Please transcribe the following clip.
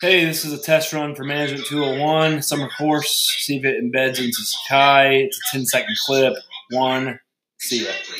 Hey, this is a test run for Management 201 summer course. See if it embeds into Sakai. It's a 10 second clip. One. See ya.